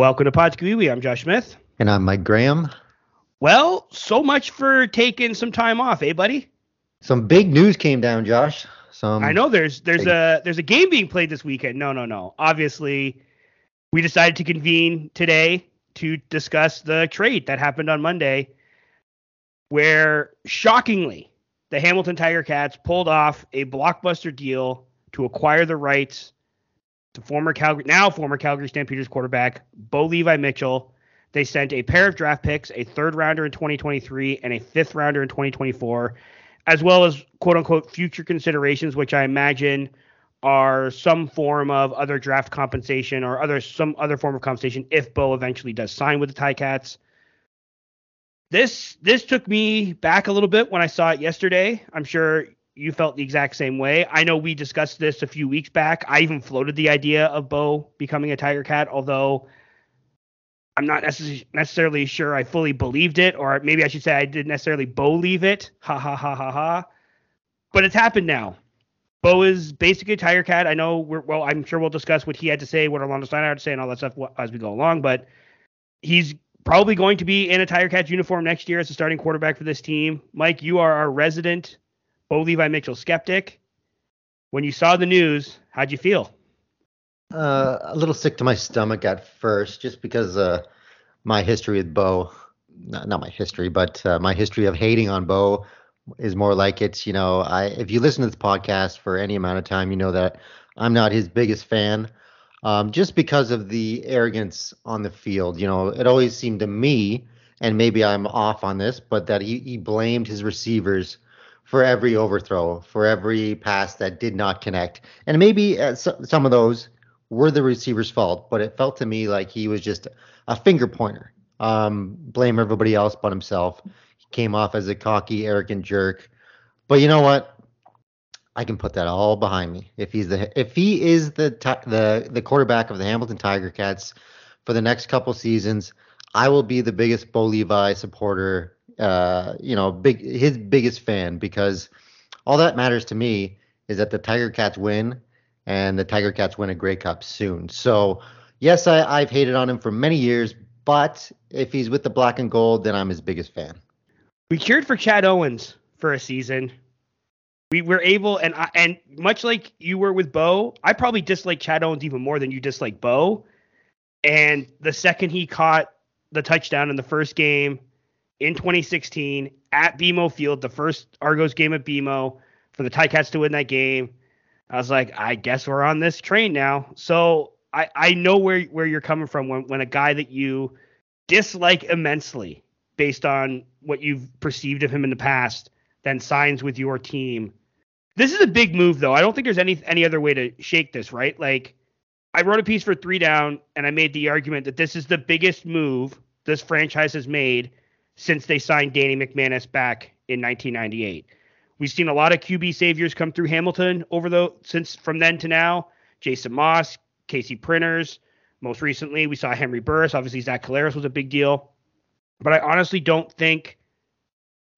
Welcome to Pod Squeewee. I'm Josh Smith. And I'm Mike Graham. Well, so much for taking some time off, eh, buddy? Some big news came down, Josh. Some I know there's there's big- a there's a game being played this weekend. No, no, no. Obviously, we decided to convene today to discuss the trade that happened on Monday, where shockingly the Hamilton Tiger Cats pulled off a blockbuster deal to acquire the rights to former Calgary now former Calgary Stampeders quarterback Bo Levi Mitchell. They sent a pair of draft picks, a third rounder in 2023 and a fifth rounder in 2024, as well as quote unquote future considerations, which I imagine are some form of other draft compensation or other some other form of compensation if Bo eventually does sign with the Ticats. This this took me back a little bit when I saw it yesterday. I'm sure you felt the exact same way. I know we discussed this a few weeks back. I even floated the idea of Bo becoming a Tiger Cat, although I'm not necess- necessarily sure I fully believed it, or maybe I should say I didn't necessarily believe it. Ha ha ha ha ha. But it's happened now. Bo is basically a Tiger Cat. I know we're well. I'm sure we'll discuss what he had to say, what Orlando Steinauer had to say, and all that stuff as we go along. But he's probably going to be in a Tiger Cat uniform next year as a starting quarterback for this team. Mike, you are our resident Bo Levi Mitchell skeptic. When you saw the news, how'd you feel? uh, a little sick to my stomach at first, just because uh, my history with Bo, not, not my history, but uh, my history of hating on Bo is more like it's, you know, I if you listen to this podcast for any amount of time, you know that I'm not his biggest fan. Um, just because of the arrogance on the field, you know, it always seemed to me, and maybe I'm off on this, but that he, he blamed his receivers for every overthrow, for every pass that did not connect. And maybe uh, so, some of those were the receiver's fault, but it felt to me like he was just a finger pointer. Um, blame everybody else but himself. He came off as a cocky, arrogant jerk. But you know what? I can put that all behind me. If he's the if he is the the the quarterback of the Hamilton Tiger Cats for the next couple seasons, I will be the biggest Bo Levi supporter. Uh, you know, big his biggest fan because all that matters to me is that the Tiger Cats win and the Tiger Cats win a Grey Cup soon. So yes, I, I've hated on him for many years, but if he's with the black and gold, then I'm his biggest fan. We cheered for Chad Owens for a season. We were able, and I, and much like you were with Bo, I probably dislike Chad Owens even more than you dislike Bo. And the second he caught the touchdown in the first game in 2016 at BMO Field, the first Argos game at BMO for the Ticats to win that game, I was like, I guess we're on this train now. So I, I know where where you're coming from when when a guy that you dislike immensely based on what you've perceived of him in the past then signs with your team. This is a big move though. I don't think there's any any other way to shake this, right? Like I wrote a piece for 3 down and I made the argument that this is the biggest move this franchise has made since they signed Danny McManus back in 1998. We've seen a lot of QB saviors come through Hamilton over the since from then to now. Jason Maas, Casey Printers. Most recently, we saw Henry Burris. Obviously, Zach Collaros was a big deal. But I honestly don't think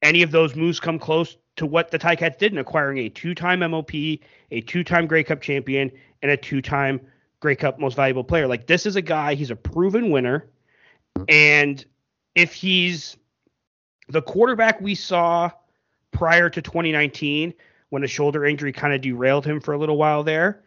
any of those moves come close to what the Ticats did in acquiring a two-time MOP, a two-time Grey Cup champion, and a two-time Grey Cup most valuable player. Like this is a guy, he's a proven winner. Mm-hmm. And if he's the quarterback we saw prior to 2019 when a shoulder injury kind of derailed him for a little while there.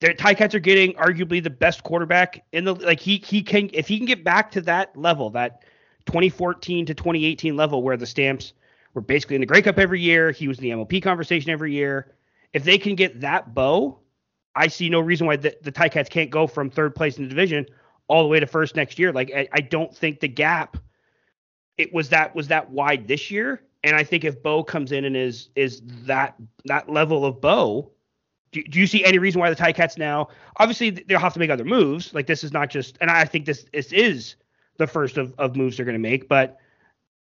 The Ticats are getting arguably the best quarterback in the like he he can if he can get back to that level that 2014 to 2018 level where the Stamps were basically in the Grey Cup every year. He was in the MOP conversation every year. If they can get that Bo, I see no reason why the, the Ticats can't go from third place in the division all the way to first next year. Like I, I don't think the gap it was that was that wide this year. And I think if Bo comes in and is is that that level of Bo, do, do you see any reason why the Ticats now? Obviously, they'll have to make other moves. Like this is not just, and I think this this is the first of, of moves they're going to make. But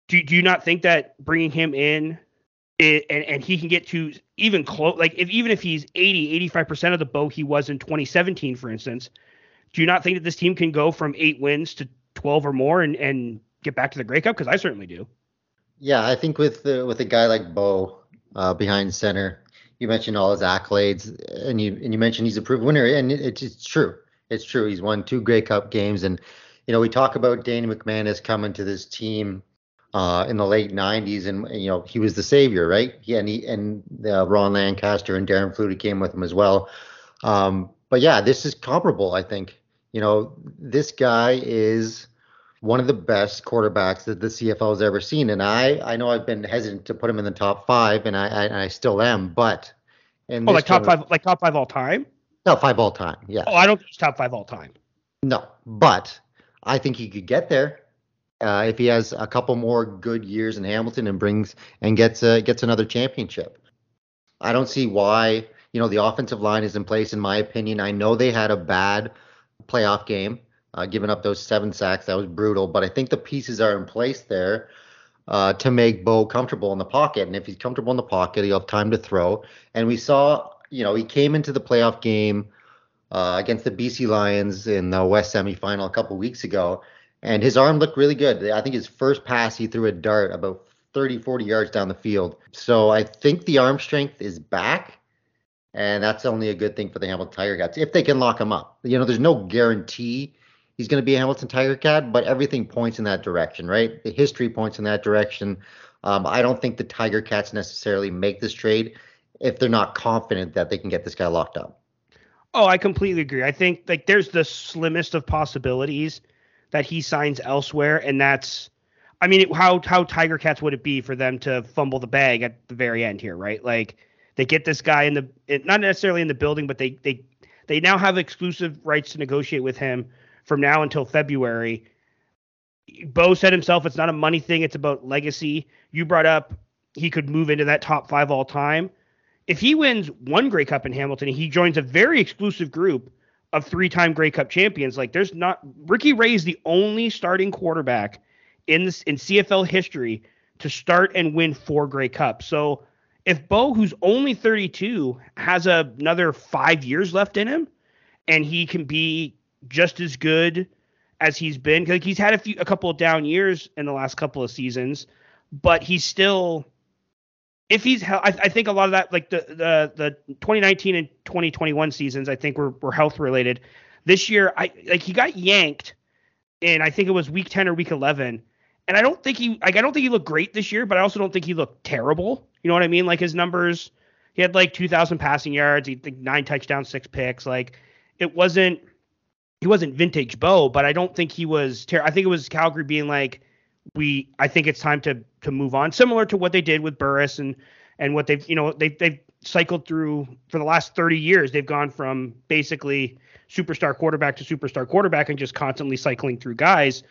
do do you not think that bringing him in it, and and he can get to even close, like if even if he's 80, 85 percent of the Bo he was in 2017, for instance, do you not think that this team can go from eight wins to 12 or more and and get back to the Grey Cup? Because I certainly do. Yeah, I think with uh, with a guy like Bo uh, behind center, you mentioned all his accolades, and you and you mentioned he's a proven winner, and it, it's true. It's true. He's won two Grey Cup games, and you know we talk about Danny McManus coming to this team uh, in the late '90s, and you know he was the savior, right? Yeah, and he and uh, Ron Lancaster and Darren Flutie came with him as well. Um, but yeah, this is comparable. I think you know this guy is one of the best quarterbacks that the CFL has ever seen. And I, I know I've been hesitant to put him in the top five, and I, I, and I still am. But oh, like top five, like top five all time. No, five all time. Yeah. Oh, I don't think he's top five all time. No, but I think he could get there uh, if he has a couple more good years in Hamilton and brings and gets uh, gets another championship. I don't see why. You know, the offensive line is in place, in my opinion. I know they had a bad playoff game uh, giving up those seven sacks. That was brutal. But I think the pieces are in place there uh, to make Bo comfortable in the pocket. And if he's comfortable in the pocket, he'll have time to throw. And we saw, you know, he came into the playoff game uh, against the BC Lions in the West semifinal a couple weeks ago. And his arm looked really good. I think his first pass, he threw a dart about 30, 40 yards down the field. So I think the arm strength is back. And that's only a good thing for the Hamilton Tiger Cats if they can lock him up. You know, there's no guarantee he's going to be a Hamilton Tiger Cat, but everything points in that direction, right? The history points in that direction. Um, I don't think the Tiger Cats necessarily make this trade if they're not confident that they can get this guy locked up. Oh, I completely agree. I think like there's the slimmest of possibilities that he signs elsewhere, and that's, I mean, how how Tiger Cats would it be for them to fumble the bag at the very end here, right? Like they get this guy in the not necessarily in the building, but they they they now have exclusive rights to negotiate with him from now until February. Bo said himself, it's not a money thing, it's about legacy. You brought up he could move into that top five all time. If he wins one Grey Cup in Hamilton, he joins a very exclusive group of three-time Grey Cup champions. Like there's not Ricky Ray is the only starting quarterback in this in CFL history to start and win four Grey Cups. So if Bo, who's only 32, has a, another five years left in him, and he can be just as good as he's been. Like he's had a few, a couple of down years in the last couple of seasons, but he's still. If he's, I, I think a lot of that, like the the the 2019 and 2021 seasons, I think were were health related. This year, I like he got yanked, and I think it was week 10 or week 11. And I don't think he, like, I don't think he looked great this year, but I also don't think he looked terrible. You know what I mean? Like his numbers, he had like 2,000 passing yards, he think nine touchdowns, six picks. Like it wasn't he wasn't vintage Bo, but I don't think he was. Ter- I think it was Calgary being like, we. I think it's time to to move on, similar to what they did with Burris and and what they've you know they they've cycled through for the last 30 years. They've gone from basically superstar quarterback to superstar quarterback and just constantly cycling through guys.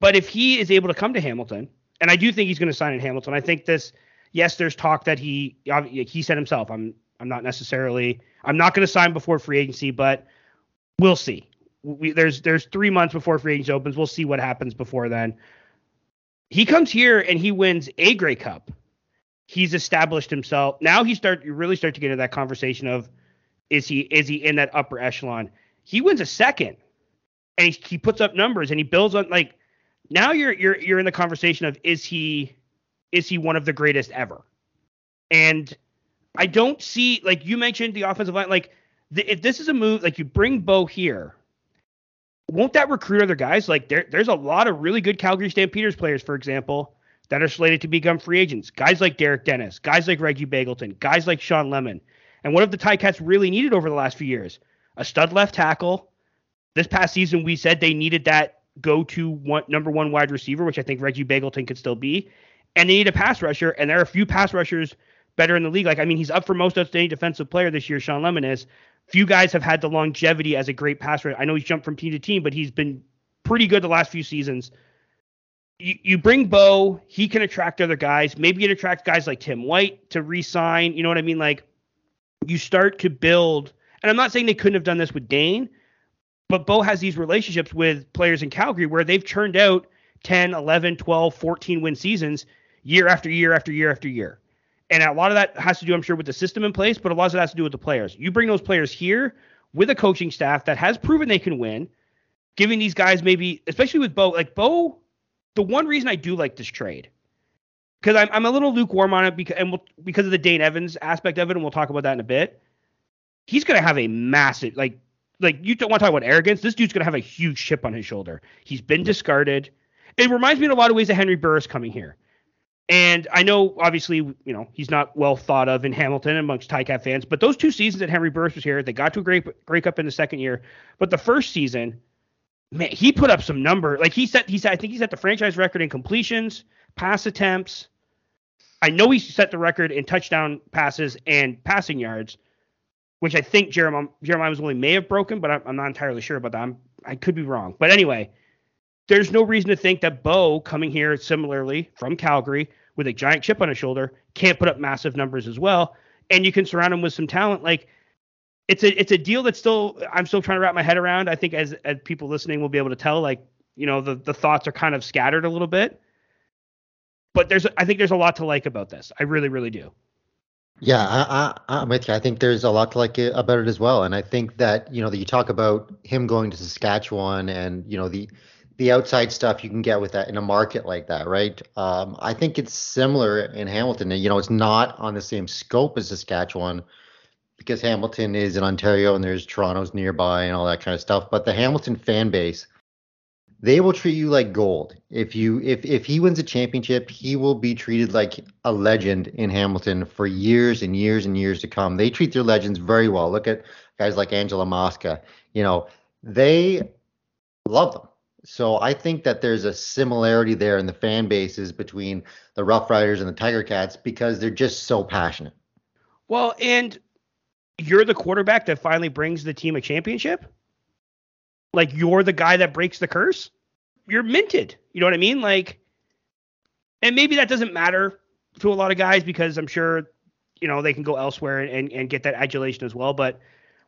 But if he is able to come to Hamilton, and I do think he's going to sign in Hamilton, I think this. Yes, there's talk that he he said himself, I'm I'm not necessarily I'm not going to sign before free agency, but we'll see we, there's there's three months before free agency opens. We'll see what happens before then. He comes here and he wins a Grey Cup. He's established himself. Now he start you really start to get into that conversation of is he is he in that upper echelon? He wins a second, and he, he puts up numbers and he builds on like now you're you're you're in the conversation of is he is he one of the greatest ever? And I don't see like you mentioned the offensive line like the, if this is a move like you bring Bo here won't that recruit other guys? Like there, there's a lot of really good Calgary Stampeders players, for example, that are slated to become free agents. Guys like Derek Dennis, guys like Reggie Begelton, guys like Shawn Lemon. And what have the Ticats really needed over the last few years? A stud left tackle. This past season, we said they needed that go-to one number one wide receiver, which I think Reggie Begelton could still be, and they need a pass rusher, and there are a few pass rushers better in the league. Like I mean, he's up for most outstanding defensive player this year. Shawn Lemon is. Few guys have had the longevity as a great passer. I know he's jumped from team to team, but he's been pretty good the last few seasons. You, you bring Bo, he can attract other guys. Maybe it attracts guys like Tim White to re-sign. You know what I mean? Like you start to build. And I'm not saying they couldn't have done this with Dane, but Bo has these relationships with players in Calgary where they've churned out 10, 11, 12, 14 win seasons year after year after year after year. And a lot of that has to do, I'm sure, with the system in place, but a lot of it has to do with the players. You bring those players here with a coaching staff that has proven they can win, giving these guys maybe, especially with Bo, like Bo, the one reason I do like this trade, because I'm, I'm a little lukewarm on it because, and we'll, because of the Dane Evans aspect of it, and we'll talk about that in a bit. He's going to have a massive, like, like you don't want to talk about arrogance. This dude's going to have a huge chip on his shoulder. He's been discarded. It reminds me in a lot of ways of Henry Burris coming here. And I know, obviously, you know, he's not well thought of in Hamilton amongst Ticat fans, but those two seasons that Henry Burris was here, they got to a great Grey Cup in the second year. But the first season, man, he put up some number. Like he set, he said, I think he set the franchise record in completions, pass attempts. I know he set the record in touchdown passes and passing yards, which I think Jeremiah, Jeremiah Masoli may have broken, but I'm, I'm not entirely sure about that. I'm, I could be wrong. But anyway, there's no reason to think that Bo coming here similarly from Calgary with a giant chip on his shoulder can't put up massive numbers as well. And you can surround him with some talent. Like it's a it's a deal that's still I'm still trying to wrap my head around. I think as as people listening will be able to tell, like you know the the thoughts are kind of scattered a little bit. But there's I think there's a lot to like about this. I really really do. Yeah, I, I, I'm with you. I think there's a lot to like about it as well, and I think that you know that you talk about him going to Saskatchewan and you know the the outside stuff you can get with that in a market like that, right? Um, I think it's similar in Hamilton. You know, it's not on the same scope as Saskatchewan because Hamilton is in Ontario and there's Toronto's nearby and all that kind of stuff. But the Hamilton fan base, they will treat you like gold. If you if if he wins a championship, he will be treated like a legend in Hamilton for years and years and years to come. They treat their legends very well. Look at guys like Angelo Mosca. You know, they love them so I think that there's a similarity there in the fan bases between the Rough Riders and the Tiger Cats because they're just so passionate. Well, and you're the quarterback that finally brings the team a championship. Like you're the guy that breaks the curse. You're minted. You know what I mean? Like, and maybe that doesn't matter to a lot of guys because I'm sure, you know, they can go elsewhere and, and get that adulation as well. But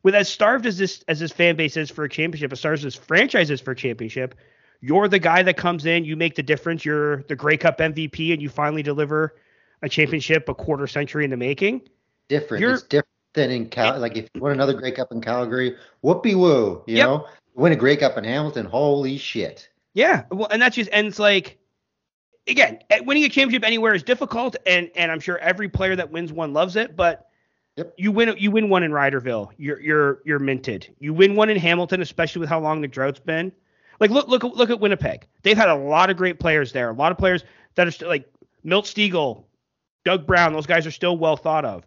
with as starved as this as this fan base is for a championship, as starved as this franchise is for a championship, you're the guy that comes in, you make the difference. You're the Grey Cup MVP, and you finally deliver a championship a quarter century in the making. Different. You're, it's different than in Cal. Like if you win another Grey Cup in Calgary, whoopee woo. You yep. know, win a Grey Cup in Hamilton, holy shit. Yeah. Well, and that's just and it's like again, eh, winning a championship anywhere is difficult, and and I'm sure every player that wins one loves it, but Yep. You win you win one in Riderville, you're you're you're minted. You win one in Hamilton, especially with how long the drought's been. Like look look look at Winnipeg. They've had a lot of great players there. A lot of players that are still like Milt Stegall, Doug Brown. Those guys are still well thought of.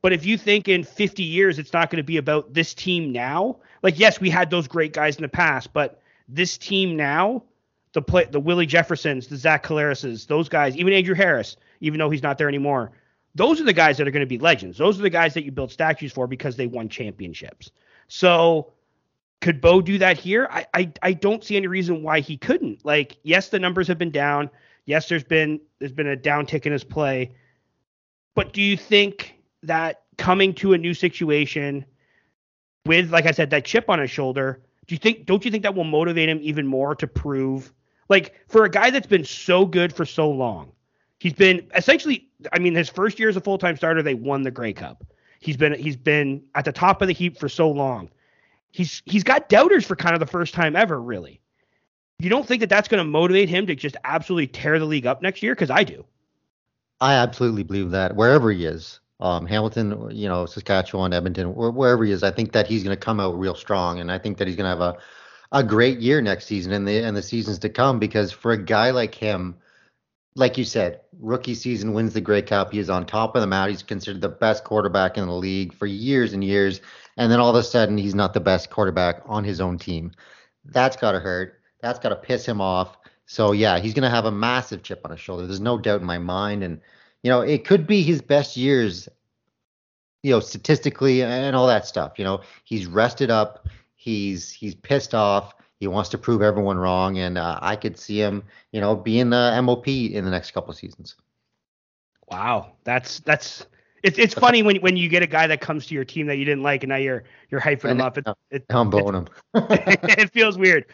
But if you think in 50 years it's not going to be about this team now, like yes, we had those great guys in the past, but this team now, the play, the Willie Jeffersons, the Zach Collaroses, those guys, even Andrew Harris, even though he's not there anymore, those are the guys that are going to be legends. Those are the guys that you build statues for because they won championships. So could Bo do that here? I, I I don't see any reason why he couldn't. Like, yes, the numbers have been down. Yes, there's been there's been a downtick in his play. But do you think that coming to a new situation with, like I said, that chip on his shoulder, do you think don't you think that will motivate him even more to prove like for a guy that's been so good for so long, He's been essentially, I mean, his first year as a full time starter, they won the Grey Cup. He's been he's been at the top of the heap for so long. He's he's got doubters for kind of the first time ever, really. You don't think that that's going to motivate him to just absolutely tear the league up next year? Because I do. I absolutely believe that wherever he is, um, Hamilton, you know, Saskatchewan, Edmonton, wherever he is, I think that he's going to come out real strong, and I think that he's going to have a a great year next season and the and the seasons to come. Because for a guy like him like you said, rookie season wins the Grey Cup. He is on top of the mound. He's considered the best quarterback in the league for years and years. And then all of a sudden, he's not the best quarterback on his own team. That's got to hurt. That's got to piss him off. So yeah, he's going to have a massive chip on his shoulder. There's no doubt in my mind. And you know, it could be his best years. You know, statistically and all that stuff. You know, he's rested up. He's he's pissed off. He wants to prove everyone wrong, and uh, I could see him, you know, being the MOP in the next couple of seasons. Wow, that's that's it's it's funny when when you get a guy that comes to your team that you didn't like, and now you're you're hyping him up. It, it, I'm bowing him. it feels weird.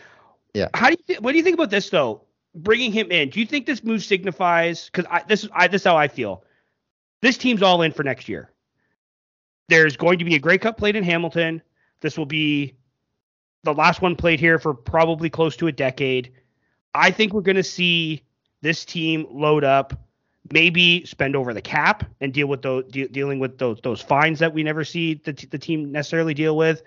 Yeah. How do you th- what do you think about this though? Bringing him in, do you think this move signifies? Because this is I this is how I feel. This team's all in for next year. There's going to be a Grey Cup played in Hamilton. This will be the last one played here for probably close to a decade. I think we're going to see this team load up, maybe spend over the cap and deal with those de- dealing with those those fines that we never see the, t- the team necessarily deal with.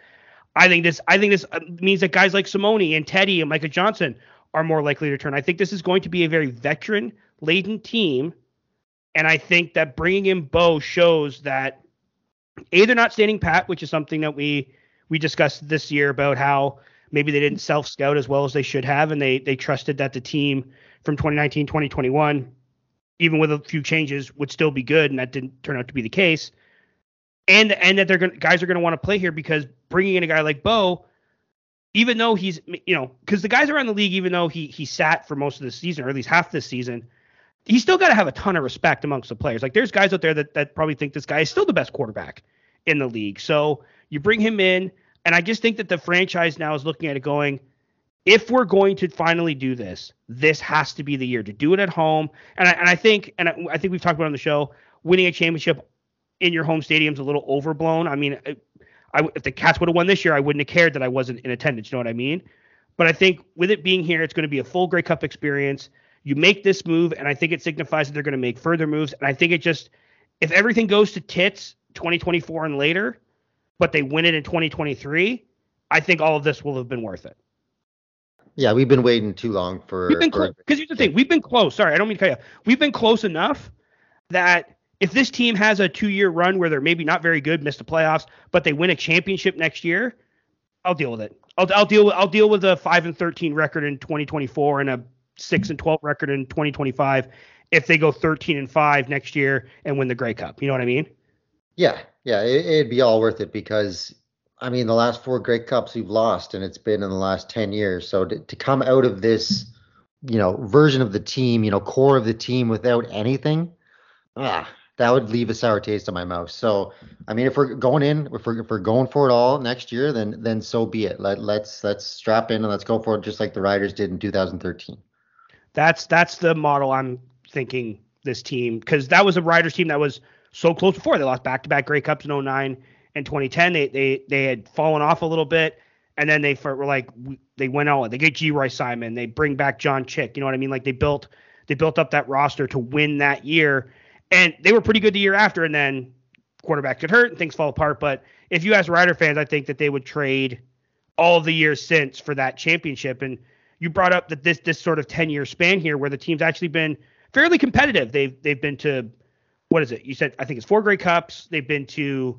I think this I think this uh, means that guys like Simoni and Teddy and Micah Johnson are more likely to return. I think this is going to be a very veteran laden team, and I think that bringing in Bo shows that a they're not standing pat, which is something that we we discussed this year about how maybe they didn't self scout as well as they should have, and they they trusted that the team from 2019 2021, even with a few changes, would still be good, and that didn't turn out to be the case. And and that they're going guys are going to want to play here because bringing in a guy like Bo, even though he's you know because the guys around the league, even though he he sat for most of the season or at least half this season, he's still got to have a ton of respect amongst the players. Like there's guys out there that that probably think this guy is still the best quarterback in the league. So you bring him in. And I just think that the franchise now is looking at it going, if we're going to finally do this, this has to be the year to do it at home. And I, and I think, and I, I think we've talked about on the show, winning a championship in your home stadium is a little overblown. I mean, I, if the Cats would have won this year, I wouldn't have cared that I wasn't in attendance. You know what I mean? But I think with it being here, it's going to be a full Grey Cup experience. You make this move, and I think it signifies that they're going to make further moves. And I think it just, if everything goes to tits 2024 and later, but they win it in 2023, I think all of this will have been worth it. Yeah, we've been waiting too long for. We've been close because here's the thing: we've been close. Sorry, I don't mean to cut you. We've been close enough that if this team has a two-year run where they're maybe not very good, miss the playoffs, but they win a championship next year, I'll deal with it. I'll, I'll deal with I'll deal with a five and 13 record in 2024 and a six and 12 record in 2025 if they go 13 and five next year and win the Grey Cup. You know what I mean? Yeah, yeah, it, it'd be all worth it because I mean the last four Grey Cups we've lost, and it's been in the last ten years. So to, to come out of this, you know, version of the team, you know, core of the team without anything, ah, that would leave a sour taste in my mouth. So I mean, if we're going in, if we're if we're going for it all next year, then then so be it. Let let's let's strap in and let's go for it, just like the Riders did in 2013. That's that's the model I'm thinking this team because that was a Riders team that was so close before. They lost back to back Grey Cups in 09 and 2010. They they they had fallen off a little bit, and then they were like they went out. They get Geroy Simon. They bring back John Chick. You know what I mean? Like they built they built up that roster to win that year, and they were pretty good the year after. And then quarterback get hurt and things fall apart. But if you ask Rider fans, I think that they would trade all the years since for that championship. And you brought up that this this sort of 10 year span here where the team's actually been fairly competitive. They've they've been to what is it? You said I think it's four Grey Cups. They've been to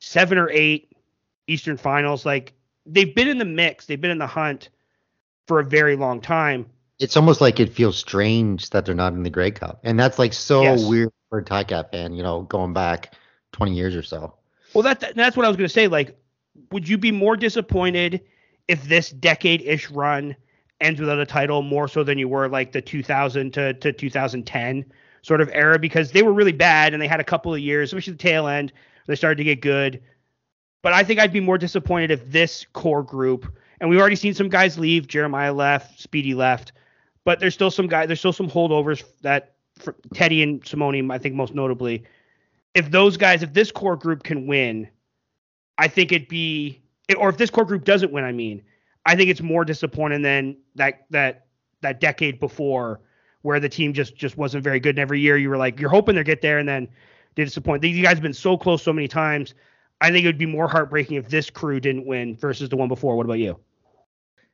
seven or eight Eastern Finals. Like they've been in the mix. They've been in the hunt for a very long time. It's almost like it feels strange that they're not in the Grey Cup, and that's like so Yes. weird for a Ticat fan. You know, going back 20 years or so. Well, that that's what I was going to say. Like, would you be more disappointed if this decade-ish run ends without a title more so than you were like the 2000 to, to 2010 sort of era because they were really bad and they had a couple of years, especially the tail end, they started to get good. But I think I'd be more disappointed if this core group, and we've already seen some guys leave. Jeremiah left, Speedy left, but there's still some guys, there's still some holdovers that Teddy and Simoni, I think most notably. If those guys, if this core group can win, I think it'd be, or if this core group doesn't win, I mean, I think it's more disappointing than that that that decade before where the team just just wasn't very good. And every year you were like, you're hoping they get there, and then they disappoint. These guys have been so close so many times. I think it would be more heartbreaking if this crew didn't win versus the one before. What about you?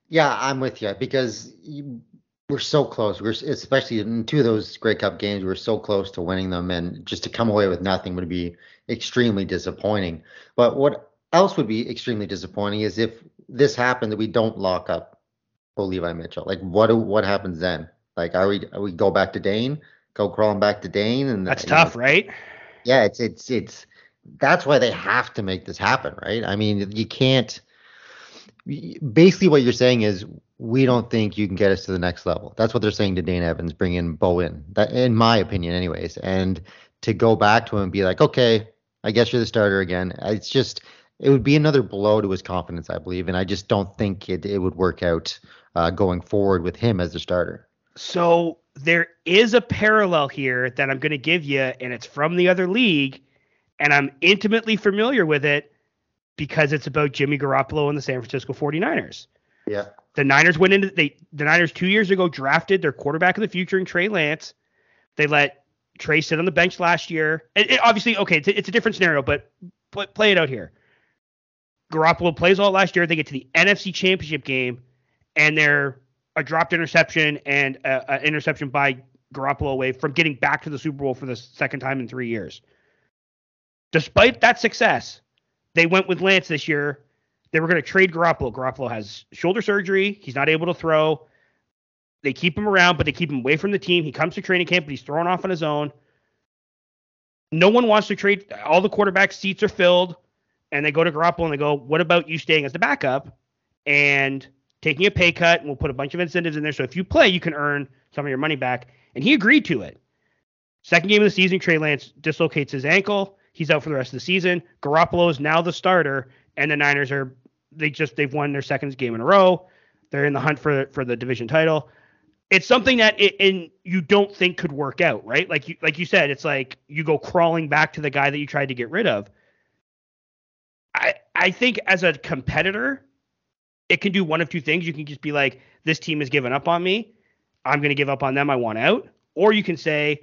Yeah, I'm with you because you, we're so close. We're especially in two of those Grey Cup games, we're so close to winning them, and just to come away with nothing would be extremely disappointing. But what else would be extremely disappointing is if this happened that we don't lock up Levi Mitchell? Like, what what happens then? Like, are we are we go back to Dane? Go crawling back to Dane? And That's tough, know, right? yeah, it's it's it's that's why they have to make this happen, right? I mean, you can't. Basically, what you're saying is we don't think you can get us to the next level. That's what they're saying to Dane Evans, bring in Bo in. That, in my opinion, anyways. And to go back to him and be like, okay, I guess you're the starter again. It's just it would be another blow to his confidence, I believe, and I just don't think it it would work out uh, going forward with him as the starter. So there is a parallel here that I'm going to give you, and it's from the other league, and I'm intimately familiar with it because it's about Jimmy Garoppolo and the San Francisco 49ers. Yeah. The Niners went into they the Niners two years ago drafted their quarterback of the future in Trey Lance. They let Trey sit on the bench last year. And it, obviously, okay, it's a, it's a different scenario, but pl- play it out here. Garoppolo plays all last year. They get to the NFC Championship game, and they're a dropped interception and an interception by Garoppolo away from getting back to the Super Bowl for the second time in three years. Despite that success, they went with Lance this year. They were going to trade Garoppolo. Garoppolo has shoulder surgery. He's not able to throw. They keep him around, but they keep him away from the team. He comes to training camp, but he's thrown off on his own. No one wants to trade. All the quarterback seats are filled, and they go to Garoppolo and they go, "What about you staying as the backup and taking a pay cut? And we'll put a bunch of incentives in there. So if you play, you can earn some of your money back." And he agreed to it. Second game of the season, Trey Lance dislocates his ankle. He's out for the rest of the season. Garoppolo is now the starter, and the Niners are they just they've won their second game in a row. They're in the hunt for for the division title. It's something that it, and you don't think could work out, right? Like you like you said, it's like you go crawling back to the guy that you tried to get rid of. I I think as a competitor, it can do one of two things. You can just be like, this team has given up on me. I'm going to give up on them. I want out. Or you can say,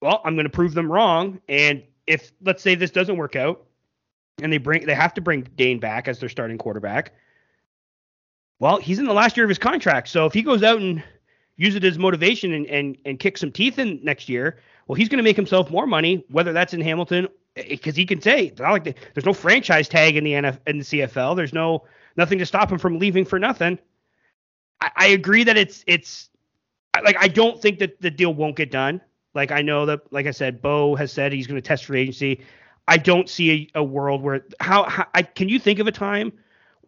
well, I'm going to prove them wrong. And if let's say this doesn't work out, and they bring they have to bring Dane back as their starting quarterback. Well, he's in the last year of his contract, so if he goes out and use it as motivation and and, and kick some teeth in next year, well, he's going to make himself more money, whether that's in Hamilton, eh, because he can say not like the, there's no franchise tag in the NF in the CFL. There's no nothing to stop him from leaving for nothing. I, I agree that it's it's like I don't think that the deal won't get done. Like I know that, like I said, Bo has said he's going to test free agency. I don't see a, a world where how, how I, can you think of a time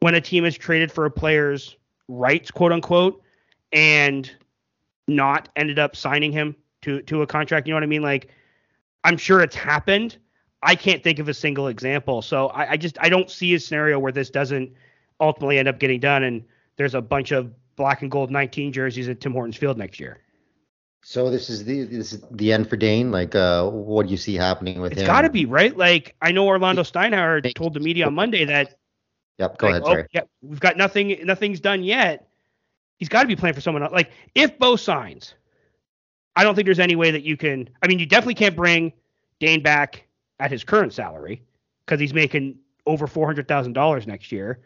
when a team has traded for a player's rights, quote unquote, and not ended up signing him to to a contract? You know what I mean? Like I'm sure it's happened. I can't think of a single example. So I, I just I don't see a scenario where this doesn't ultimately end up getting done and there's a bunch of black and gold 19 jerseys at Tim Hortons Field next year. So this is the this is the end for Dane. Like, uh, what do you see happening with It's him? It's got to be right. Like I know Orlando Steinauer told the media on Monday that Yep. Go like, ahead. oh, Sorry. yeah, we've got nothing. Nothing's done yet. He's got to be playing for someone else. Like if Bo signs, I don't think there's any way that you can. I mean, you definitely can't bring Dane back at his current salary because he's making over four hundred thousand dollars next year.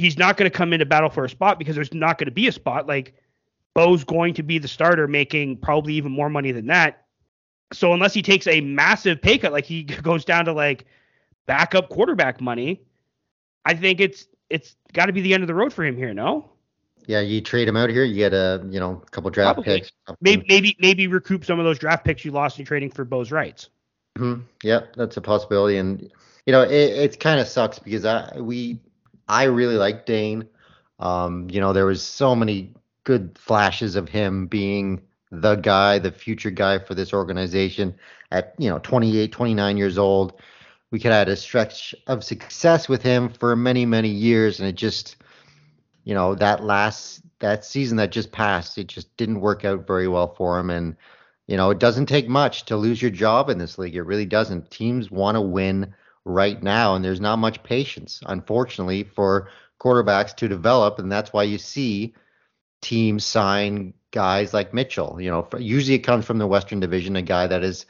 He's not going to come into battle for a spot because there's not going to be a spot. Like Bo's going to be the starter, making probably even more money than that. So unless he takes a massive pay cut, like he goes down to like backup quarterback money, I think it's it's got to be the end of the road for him here. No, Yeah, you trade him out here. You get a you know a couple draft Probably. picks. maybe maybe maybe recoup some of those draft picks you lost in trading for Bo's rights. hmm Yeah, that's a possibility, and you know it, it kind of sucks because I we I really like Dane. Um, you know there was so many good flashes of him being the guy, the future guy for this organization at you know 28, 29 years old. We could have had a stretch of success with him for many many years, and it just you know that last that season that just passed, it just didn't work out very well for him, and you know, it doesn't take much to lose your job in this league. It really doesn't. Teams want to win right now, and there's not much patience, unfortunately, for quarterbacks to develop, and that's why you see teams sign guys like Mitchell. You know, for, usually it comes from the Western Division, a guy that is,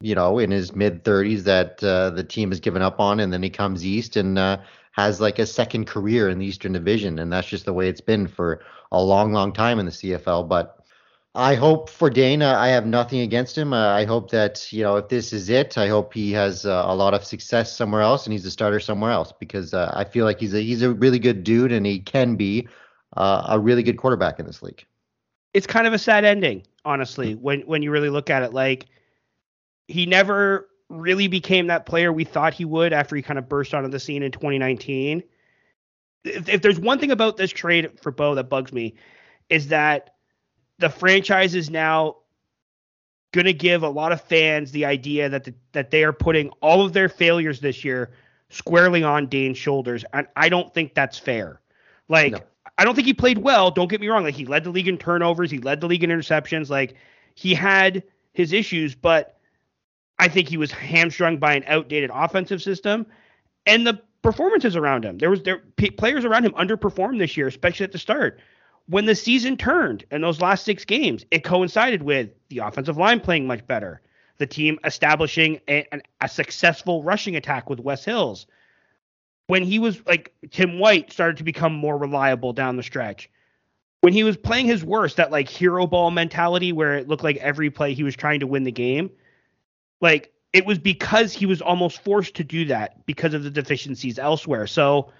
you know, in his mid 30s that uh, the team has given up on, and then he comes east and uh, has like a second career in the Eastern Division, and that's just the way it's been for a long, long time in the CFL. But I hope for Dana, I have nothing against him. Uh, I hope that you know if this is it, I hope he has uh, a lot of success somewhere else and he's a starter somewhere else because uh, I feel like he's a he's a really good dude and he can be uh, a really good quarterback in this league. It's kind of a sad ending, honestly, when when you really look at it. Like he never really became that player we thought he would after he kind of burst onto the scene in 2019. If, if there's one thing about this trade for Bo that bugs me, is that the franchise is now going to give a lot of fans the idea that the, that they are putting all of their failures this year squarely on Dane's shoulders, and I don't think that's fair. Like, no. I don't think he played well. Don't get me wrong. Like, he led the league in turnovers, he led the league in interceptions. Like, he had his issues, but I think he was hamstrung by an outdated offensive system and the performances around him. There was there players around him underperformed this year, especially at the start. When the season turned in those last six games, it coincided with the offensive line playing much better, the team establishing a, a successful rushing attack with Wes Hills. When he was like Tim White started to become more reliable down the stretch. When he was playing his worst, that like hero ball mentality where it looked like every play he was trying to win the game, like it was because he was almost forced to do that because of the deficiencies elsewhere. So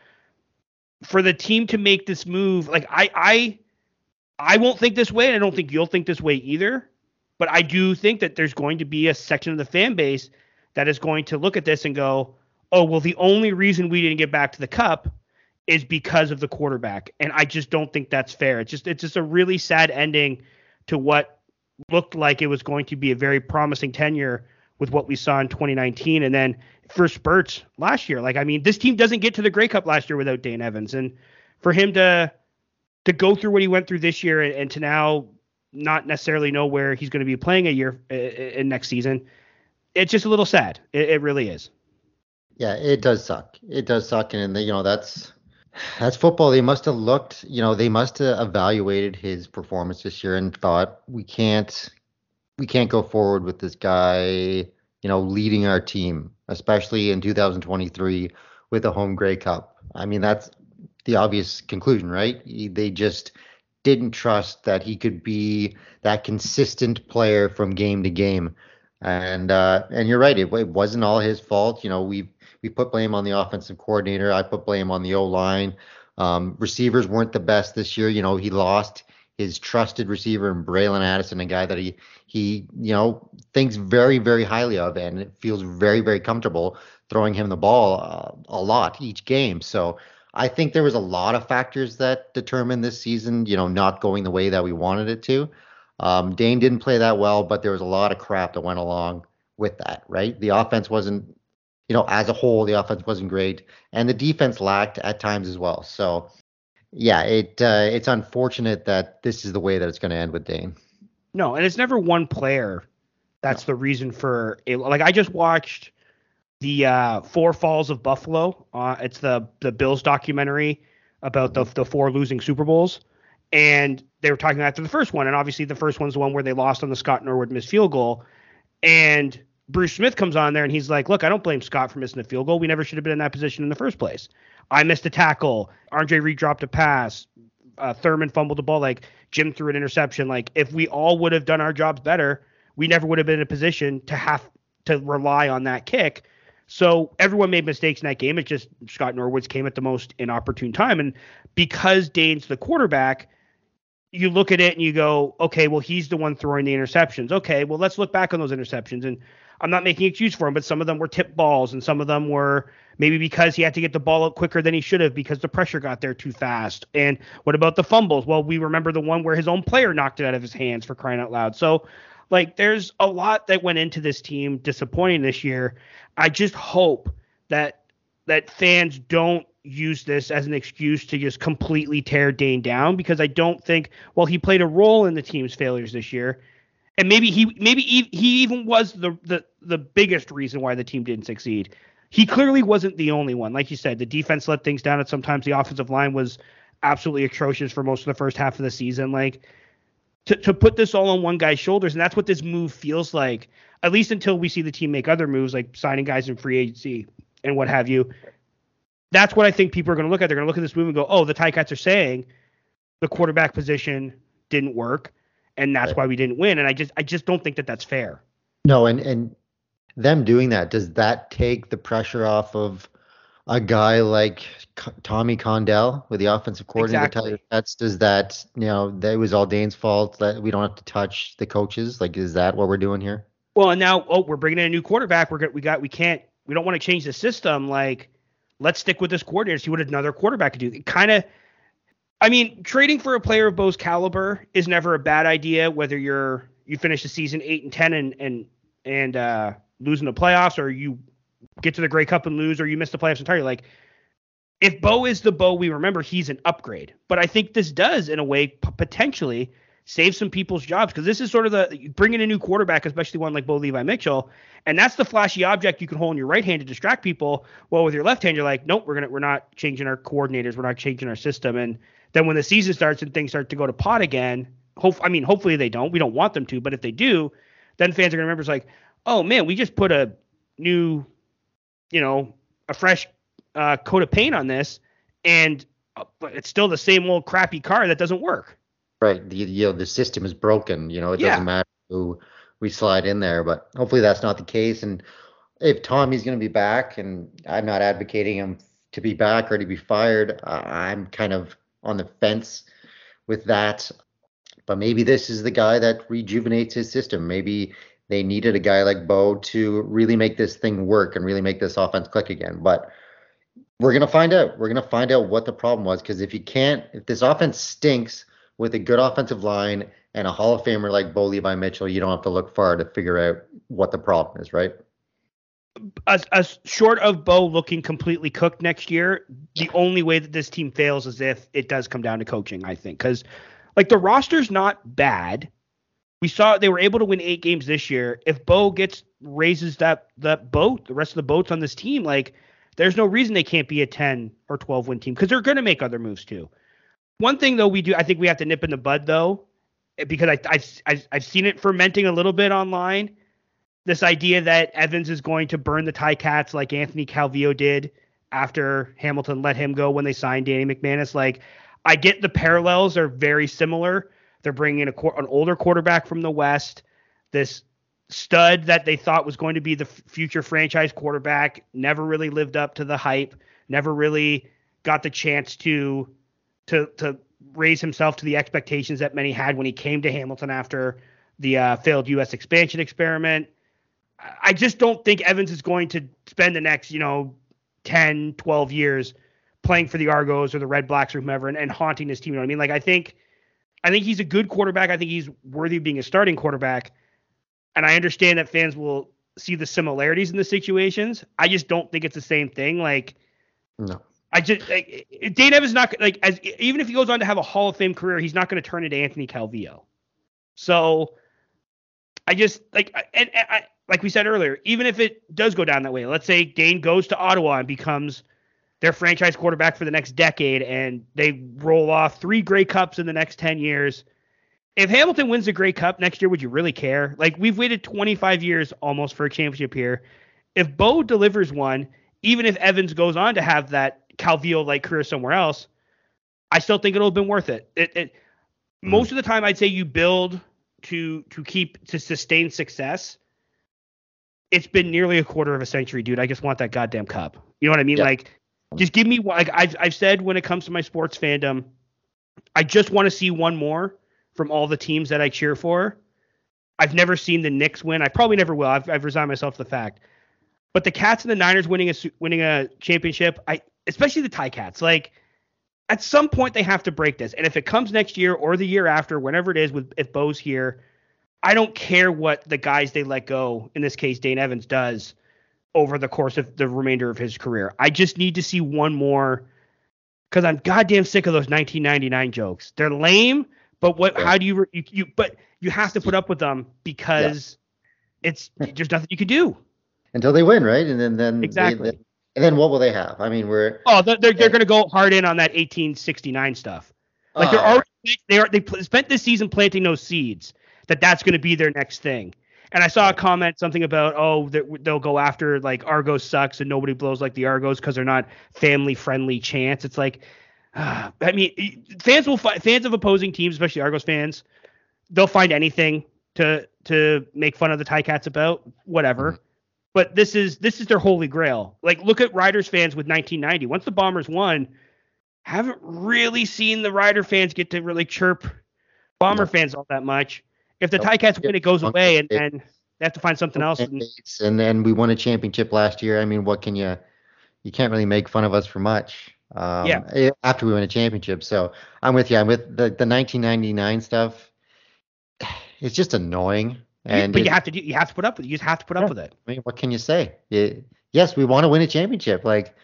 for the team to make this move, like I I I won't think this way, and I don't think you'll think this way either. But I do think that there's going to be a section of the fan base that is going to look at this and go, "Oh, well, the only reason we didn't get back to the cup is because of the quarterback." And I just don't think that's fair. It's just it's just a really sad ending to what looked like it was going to be a very promising tenure with what we saw in 2019 and then for spurts last year. Like I mean, this team doesn't get to the Grey Cup last year without Dane Evans and for him to to go through what he went through this year and, and to now not necessarily know where he's going to be playing a year uh, in next season, it's just a little sad. It, it really is. Yeah, it does suck. It does suck, and you know that's that's football. They must have looked, you know, they must have evaluated his performance this year and thought we can't we can't go forward with this guy, you know, leading our team, especially in 2023 with a home Grey Cup. I mean, that's the obvious conclusion, right? They just didn't trust that he could be that consistent player from game to game. And uh, and you're right, it, it wasn't all his fault. You know, we we put blame on the offensive coordinator. I put blame on the O line. Um, receivers weren't the best this year. You know, he lost his trusted receiver in Bralon Addison, a guy that he he you know thinks very very highly of, and feels very very comfortable throwing him the ball uh, a lot each game. So I think there was a lot of factors that determined this season, you know, not going the way that we wanted it to. Um, Dane didn't play that well, but there was a lot of crap that went along with that, right? The offense wasn't, you know, as a whole, the offense wasn't great, and the defense lacked at times as well. So yeah, it uh, it's unfortunate that this is the way that it's going to end with Dane. No, and it's never one player. That's no. the reason for it. Like I just watched the uh, Four Falls of Buffalo. Uh, it's the the Bills documentary about the the four losing Super Bowls, and they were talking after the first one, and obviously the first one's the one where they lost on the Scott Norwood missed field goal, and Bruce Smith comes on there and he's like, "Look, I don't blame Scott for missing the field goal. We never should have been in that position in the first place." I missed a tackle. Andre Reed dropped a pass. Uh, Thurman fumbled the ball. Like Jim threw an interception. Like if we all would have done our jobs better, we never would have been in a position to have to rely on that kick. So everyone made mistakes in that game. It just Scott Norwood's came at the most inopportune time. And because Dane's the quarterback, you look at it and you go, okay, well, he's the one throwing the interceptions. Okay, well, let's look back on those interceptions. And I'm not making excuse for him, but some of them were tip balls and some of them were maybe because he had to get the ball out quicker than he should have because the pressure got there too fast. And what about the fumbles? Well, we remember the one where his own player knocked it out of his hands for crying out loud. So, like, there's a lot that went into this team disappointing this year. I just hope that that fans don't use this as an excuse to just completely tear Dane down because I don't think well he played a role in the team's failures this year and maybe he maybe he, he even was the, the the biggest reason why the team didn't succeed. He clearly wasn't the only one. Like you said, the defense let things down, and sometimes the offensive line was absolutely atrocious for most of the first half of the season. Like to to put this all on one guy's shoulders, and that's what this move feels like. At least until we see the team make other moves, like signing guys in free agency and what have you. That's what I think people are going to look at. They're going to look at this move and go, "Oh, the Ticats are saying the quarterback position didn't work." And that's right. why we didn't win. And I just I just don't think that that's fair. No, and and them doing that does that take the pressure off of a guy like C- Tommy Condell with the offensive coordinator Exactly. that's does that you know that was all Dane's fault that we don't have to touch the coaches like is that what we're doing here Well, and now oh, we're bringing in a new quarterback. We're we got we can't we don't want to change the system. Like, let's stick with this coordinator. See what another quarterback could do. It kind of, I mean, trading for a player of Bo's caliber is never a bad idea. Whether you're you finish the season eight and ten and and and uh, losing the playoffs, or you get to the Grey Cup and lose, or you miss the playoffs entirely. Like, if Bo is the Bo we remember, he's an upgrade. But I think this does, in a way, p- potentially save some people's jobs because this is sort of the bringing a new quarterback, especially one like Bo Levi Mitchell, and that's the flashy object you can hold in your right hand to distract people. Well, with your left hand, you're like, nope, we're gonna we're not changing our coordinators, we're not changing our system, and then when the season starts and things start to go to pot again, hope I mean hopefully they don't. We don't want them to, but if they do, then fans are gonna remember it's like, oh man, we just put a new, you know, a fresh uh, coat of paint on this, and uh, but it's still the same old crappy car that doesn't work. right the you know the system is broken you know it Yeah. doesn't matter who we slide in there but hopefully that's not the case and if Tommy's going to be back and I'm not advocating him to be back or to be fired I'm kind of on the fence with that. But maybe this is the guy that rejuvenates his system. Maybe they needed a guy like Bo to really make this thing work and really make this offense click again. But we're going to find out. We're going to find out what the problem was because if you can't if this offense stinks with a good offensive line and a Hall of Famer like Bo Levi Mitchell, you don't have to look far to figure out what the problem is, right? As, as short of Bo looking completely cooked next year, the only way that this team fails is if it does come down to coaching, I think. Because like the roster's not bad. We saw they were able to win eight games this year. If Bo gets raises that that boat, the rest of the boats on this team, like there's no reason they can't be a 10 or 12 win team because they're going to make other moves too. One thing though, we do I think we have to nip in the bud though, because I, I've I've, I've seen it fermenting a little bit online this idea that Evans is going to burn the Ticats like Anthony Calvillo did after Hamilton let him go when they signed Danny McManus. Like, I get the parallels are very similar. They're bringing in a, an older quarterback from the West, this stud that they thought was going to be the future franchise quarterback, never really lived up to the hype, never really got the chance to to to raise himself to the expectations that many had when he came to Hamilton after the uh, failed U.S. expansion experiment. I just don't think Evans is going to spend the next, you know, 10, 12 years playing for the Argos or the Red Blacks or whomever and, and haunting his team. You know what I mean? Like I think I think he's a good quarterback. I think he's worthy of being a starting quarterback. And I understand that fans will see the similarities in the situations. I just don't think it's the same thing. Like No. I just like, Dane Evans is not like as even if he goes on to have a Hall of Fame career, he's not going to turn into Anthony Calvillo. So I just like and, and I like we said earlier, even if it does go down that way, let's say Dane goes to Ottawa and becomes their franchise quarterback for the next decade, and they roll off three Grey Cups in the next ten years. If Hamilton wins the Grey Cup next year, would you really care? Like we've waited 25 years almost for a championship here. If Bo delivers one, even if Evans goes on to have that Calvillo like career somewhere else, I still think it'll have been worth it. It, it most mm. of the time I'd say you build to to keep to sustain success. It's been nearly a quarter of a century, dude. I just want that goddamn cup. You know what I mean? Yeah. Like, just give me one. Like I've I've said when it comes to my sports fandom, I just want to see one more from all the teams that I cheer for. I've never seen the Knicks win. I probably never will. I've, I've resigned myself to the fact. But the Cats and the Niners winning a winning a championship, I especially the Ticats, like at some point they have to break this. And if it comes next year or the year after, whenever it is, with if Bo's here, I don't care what the guys they let go, in this case Dane Evans, does over the course of the remainder of his career. I just need to see one more because I'm goddamn sick of those 1999 jokes. They're lame, but what? Yeah. How do you, you you? But you have to put up with them because it's there's nothing you can do. Until they win, right? And then then Exactly. they- and then what will they have? I mean, we're Oh, they're they're, they're going to go hard in on that 1869 stuff. Like they're Oh, already they are they pl- spent this season planting those seeds that that's going to be their next thing. And I saw a comment something about oh that they'll go after like Argos sucks and nobody blows like the Argos because they're not family friendly chants. It's like ah, I mean fans will fi- fans of opposing teams, especially Argos fans, they'll find anything to to make fun of the Ticats about whatever. but this is this is their holy grail. Like look at Riders fans with 1990. Once the Bombers won, haven't really seen the Rider fans get to really chirp Bomber No. fans all that much. If the. Ticats win, it goes away, and, and they have to find something else. And, and then we won a championship last year. I mean, what can you? You can't really make fun of us for much. Um, Yeah. eh, After we win a championship, so I'm with you. I'm with the the 1999 stuff. It's just annoying, and but you have to do, you have to put up with it. You just have to put up with it. I mean, what can you say? It, yes, we want to win a championship. Like,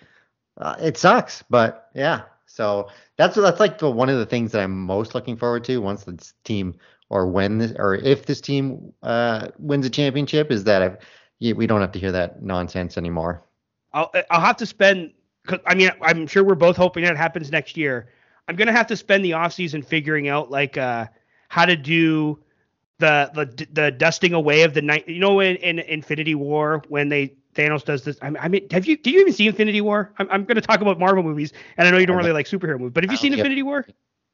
uh, it sucks, but yeah. So that's that's like the, one of the things that I'm most looking forward to once the team or when this or if this team uh, wins a championship is that I've, we don't have to hear that nonsense anymore. I'll I'll have to spend. Cause, I mean, I'm sure we're both hoping that happens next year. I'm gonna have to spend the offseason figuring out like uh how to do the the the dusting away of the night. You know, in, in Infinity War when they Thanos does this. I mean, have you did you even see Infinity War? I'm I'm gonna talk about Marvel movies, and I know you don't really like superhero movies, but have you seen Infinity War?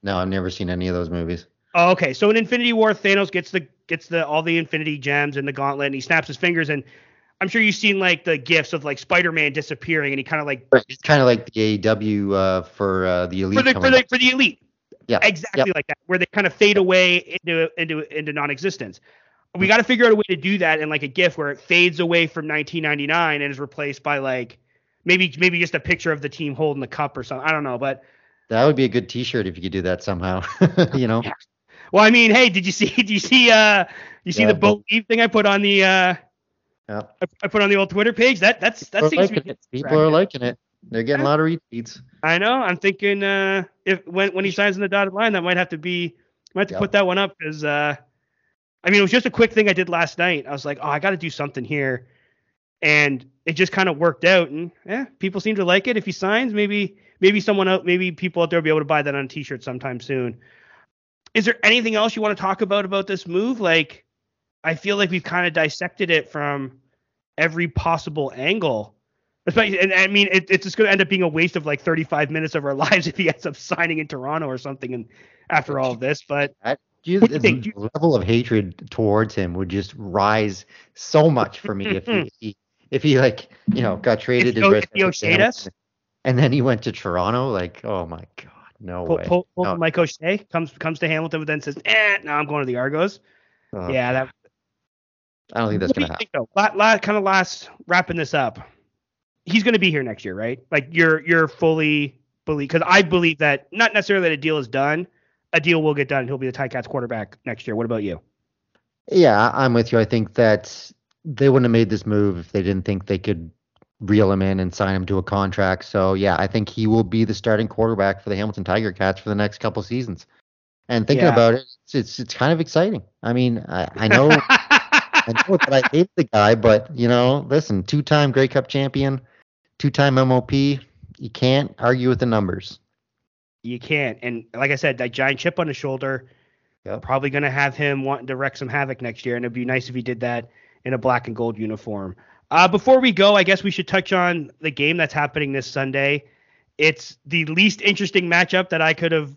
No, I've never seen any of those movies. Oh, okay. So in Infinity War, Thanos gets the gets the all the Infinity Gems and the Gauntlet, and he snaps his fingers. And I'm sure you've seen like the gifs of like Spider-Man disappearing, and he kind of like It's kind of like the AEW uh, for uh, the elite. for the for the for the elite. yeah, Exactly like that, where they kind of fade away into into into non-existence. We got to figure out a way to do that in like a GIF where it fades away from 1999 and is replaced by like maybe maybe just a picture of the team holding the cup or something. I don't know, but that would be a good T-shirt if you could do that somehow. you know. Well, I mean, hey, did you see did you see uh you see Yeah, the but- believe thing I put on the uh Yeah. I, I put on the old Twitter page? That that's that People are seems to liking be it. People are liking it. They're getting a lot of retweets. I know. I'm thinking uh, if when when he signs in the dotted line, that might have to be might have to put that one up because uh, I mean it was just a quick thing I did last night. I was like, oh, I got to do something here, and it just kind of worked out. And yeah, people seem to like it. If he signs, maybe maybe someone out, maybe people out there will be able to buy that on a T-shirt sometime soon. Is there anything else you want to talk about about this move? Like, I feel like we've kind of dissected it from every possible angle. Especially, and I mean, it, it's just going to end up being a waste of like 35 minutes of our lives if he ends up signing in Toronto or something. And after all of this, but Do you, What do you the think? You- level of hatred towards him would just rise so much for me if he, if he if he like you know got traded If to if he Dead us? and then he went to Toronto. Like, oh my god, no pull, way. pull, pull No. Mike O'Shea comes comes to Hamilton, but then says, "Eh, no, I'm going to the Argos." Uh, yeah, that. I don't think that's gonna happen. think la, kind of last wrapping this up. He's going to be here next year, right? Like you're you're fully believe because I believe that not necessarily that a deal is done. A deal will get done. and He'll be the Ticats quarterback next year. What about you? Yeah, I'm with you. I think that they wouldn't have made this move if they didn't think they could reel him in and sign him to a contract. So yeah, I think he will be the starting quarterback for the Hamilton Tiger Cats for the next couple seasons. And thinking Yeah. about it, it's, it's it's kind of exciting. I mean, I, I know I know that I hate the guy, but you know, listen, two-time Grey Cup champion, two-time MOP. You can't argue with the numbers. You can't. And like I said, that giant chip on his shoulder, Yep. probably going to have him wanting to wreak some havoc next year. And it'd be nice if he did that in a black and gold uniform. Uh, before we go, I guess we should touch on the game that's happening this Sunday. It's the least interesting matchup that I could have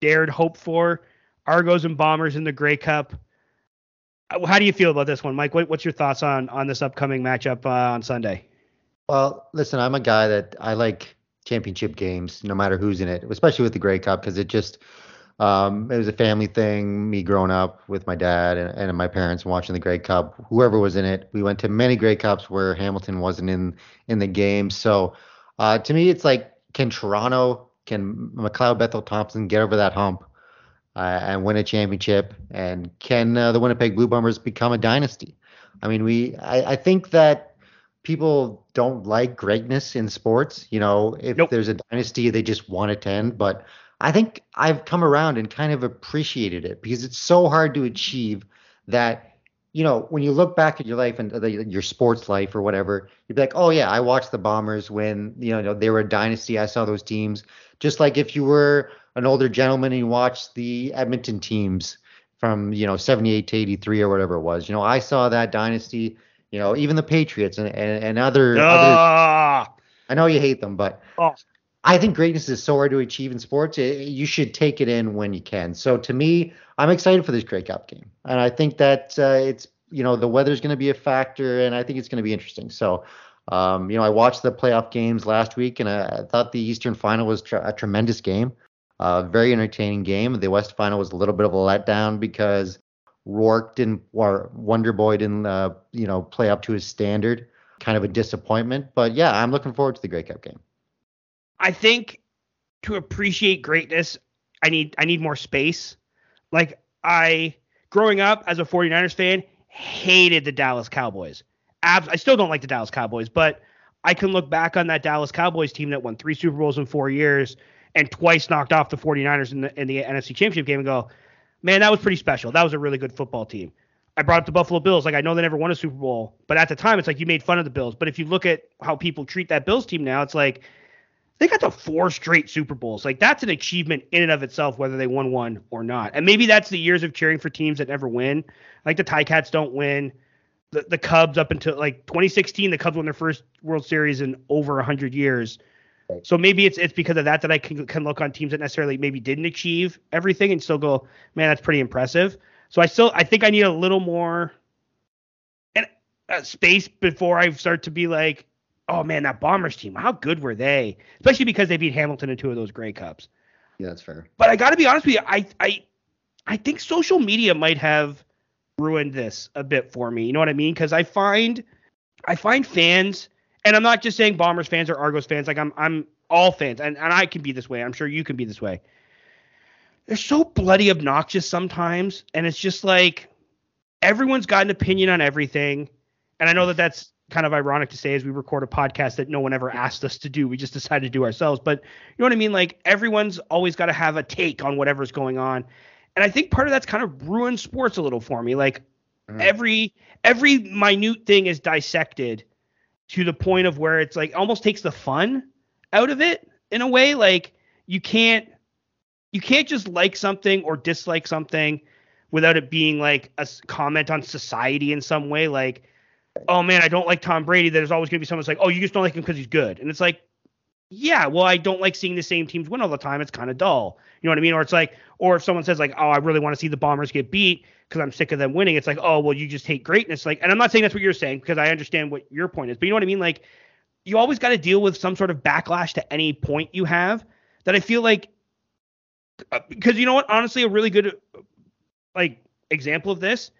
dared hope for. Argos and Bombers in the Grey Cup. Uh, How do you feel about this one, Mike? What, what's your thoughts on on this upcoming matchup uh, on Sunday? Well, listen, I'm a guy that I like championship games, no matter who's in it, especially with the Grey Cup, because it just um, it was a family thing. Me growing up with my dad and, and my parents watching the Grey Cup, whoever was in it, we went to many Grey Cups where Hamilton wasn't in in the game. So uh, to me, it's like, can Toronto, can McLeod Bethel Thompson get over that hump uh, and win a championship? And can uh, the Winnipeg Blue Bombers become a dynasty? I mean, we I, I think that people don't like greatness in sports. You know, if Nope. there's a dynasty, they just want it to end. But I think I've come around and kind of appreciated it because it's so hard to achieve that. You know, when you look back at your life and the, your sports life or whatever, you'd be like, "Oh yeah, I watched the Bombers when you know they were a dynasty. I saw those teams." Just like if you were an older gentleman and you watched the Edmonton teams from you know 78 to 83 or whatever it was. You know, I saw that dynasty. You know, even the Patriots and and, and other, other. Ah, I know you hate them, but Oh. I think greatness is so hard to achieve in sports. It, you should take it in when you can. So to me, I'm excited for this Grey Cup game, and I think that uh, it's you know the weather's going to be a factor, and I think it's going to be interesting. So, um, you know, I watched the playoff games last week, and I, I thought the Eastern Final was tr- a tremendous game, uh, very entertaining game. The West Final was a little bit of a letdown because Rourke didn't, or Wonder Boy didn't, uh, you know, play up to his standard. Kind of a disappointment, but yeah, I'm looking forward to the Grey Cup game. I think to appreciate greatness, I need I need more space. Like I growing up as a 49ers fan, hated the Dallas Cowboys. I still don't like the Dallas Cowboys, but I can look back on that Dallas Cowboys team that won three Super Bowls in four years and twice knocked off the 49ers in the, in the NFC Championship game and go, man, that was pretty special. That was a really good football team. I brought up the Buffalo Bills. Like, I know they never won a Super Bowl, but at the time, it's like you made fun of the Bills. But if you look at how people treat that Bills team now, it's like they got to four straight Super Bowls. Like, that's an achievement in and of itself, whether they won one or not. And maybe that's the years of cheering for teams that never win. Like, the Ticats don't win. The, the Cubs up until like 2016, the Cubs won their first World Series in over 100 years. So maybe it's it's because of that that I can can look on teams that necessarily maybe didn't achieve everything and still go, man, that's pretty impressive. So I still I think I need a little more and uh, space before I start to be like, oh man, that Bombers team, how good were they? Especially because they beat Hamilton in two of those Grey Cups. Yeah, that's fair. But I got to be honest with you, I I I think social media might have ruined this a bit for me. You know what I mean? Because I find I find fans, and I'm not just saying Bombers fans or Argos fans. Like I'm I'm all fans, and and I can be this way. I'm sure you can be this way. They're so bloody obnoxious sometimes, and it's just like everyone's got an opinion on everything. And I know that that's kind of ironic to say as we record a podcast that no one ever asked us to do. We just decided to do ourselves. But you know what I mean? Like everyone's always got to have a take on whatever's going on. And I think part of that's kind of ruined sports a little for me. Like mm-hmm. every every minute thing is dissected to the point of where it's like almost takes the fun out of it in a way. Like you can't you can't just like something or dislike something without it being like a comment on society in some way. Like, oh man, I don't like Tom Brady. There's always gonna be someone's like, oh, you just don't like him because he's good, and it's like, yeah, well, I don't like seeing the same teams win all the time. It's kind of dull. You know what I mean? Or it's like, or if someone says like, oh, I really want to see the Bombers get beat because I'm sick of them winning. It's like, oh, well, you just hate greatness. Like, and I'm not saying that's what you're saying because I understand what your point is, but you know what I mean? Like, you always got to deal with some sort of backlash to any point you have. That I feel like, because uh, you know what? Honestly, a really good like example of this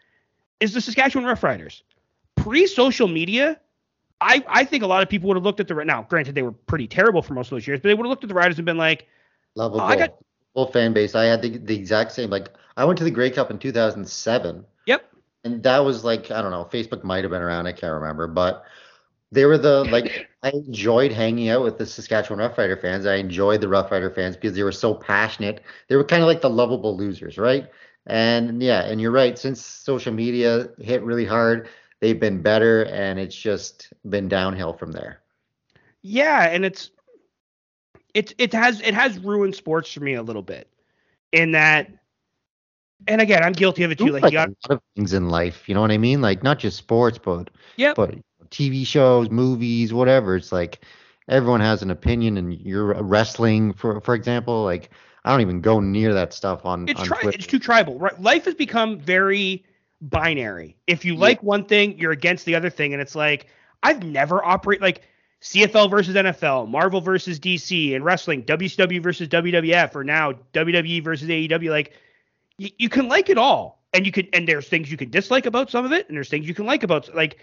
is the Saskatchewan Roughriders. Pre-social media, I, I think a lot of people would have looked at the right now. Granted, they were pretty terrible for most of those years, but they would have looked at the Riders and been like, "Lovable, oh, I got full fan base." I had the, the exact same. Like I went to the Grey Cup in 2007. Yep. And that was like I don't know. Facebook might have been around. I can't remember, but they were the like I enjoyed hanging out with the Saskatchewan Roughrider fans. I enjoyed the Roughrider fans because they were so passionate. They were kind of like the lovable losers, right? And yeah, and you're right. Since social media hit really hard, they've been better, and it's just been downhill from there. Yeah, and it's it it has it has ruined sports for me a little bit in that. And again, I'm guilty of it too. Like, like got, a lot of things in life, you know what I mean? Like not just sports, but yeah, but TV shows, movies, whatever. It's like everyone has an opinion, and you're wrestling, for for example, like I don't even go near that stuff on. It's on tri- it's too tribal. Right? Life has become very binary. If you like yeah. one thing, you're against the other thing, and it's like I've never operate like CFL versus NFL, Marvel versus DC, and wrestling, WCW versus WWF, or now WWE versus AEW. Like y- you can like it all, and you could, and there's things you can dislike about some of it, and there's things you can like about like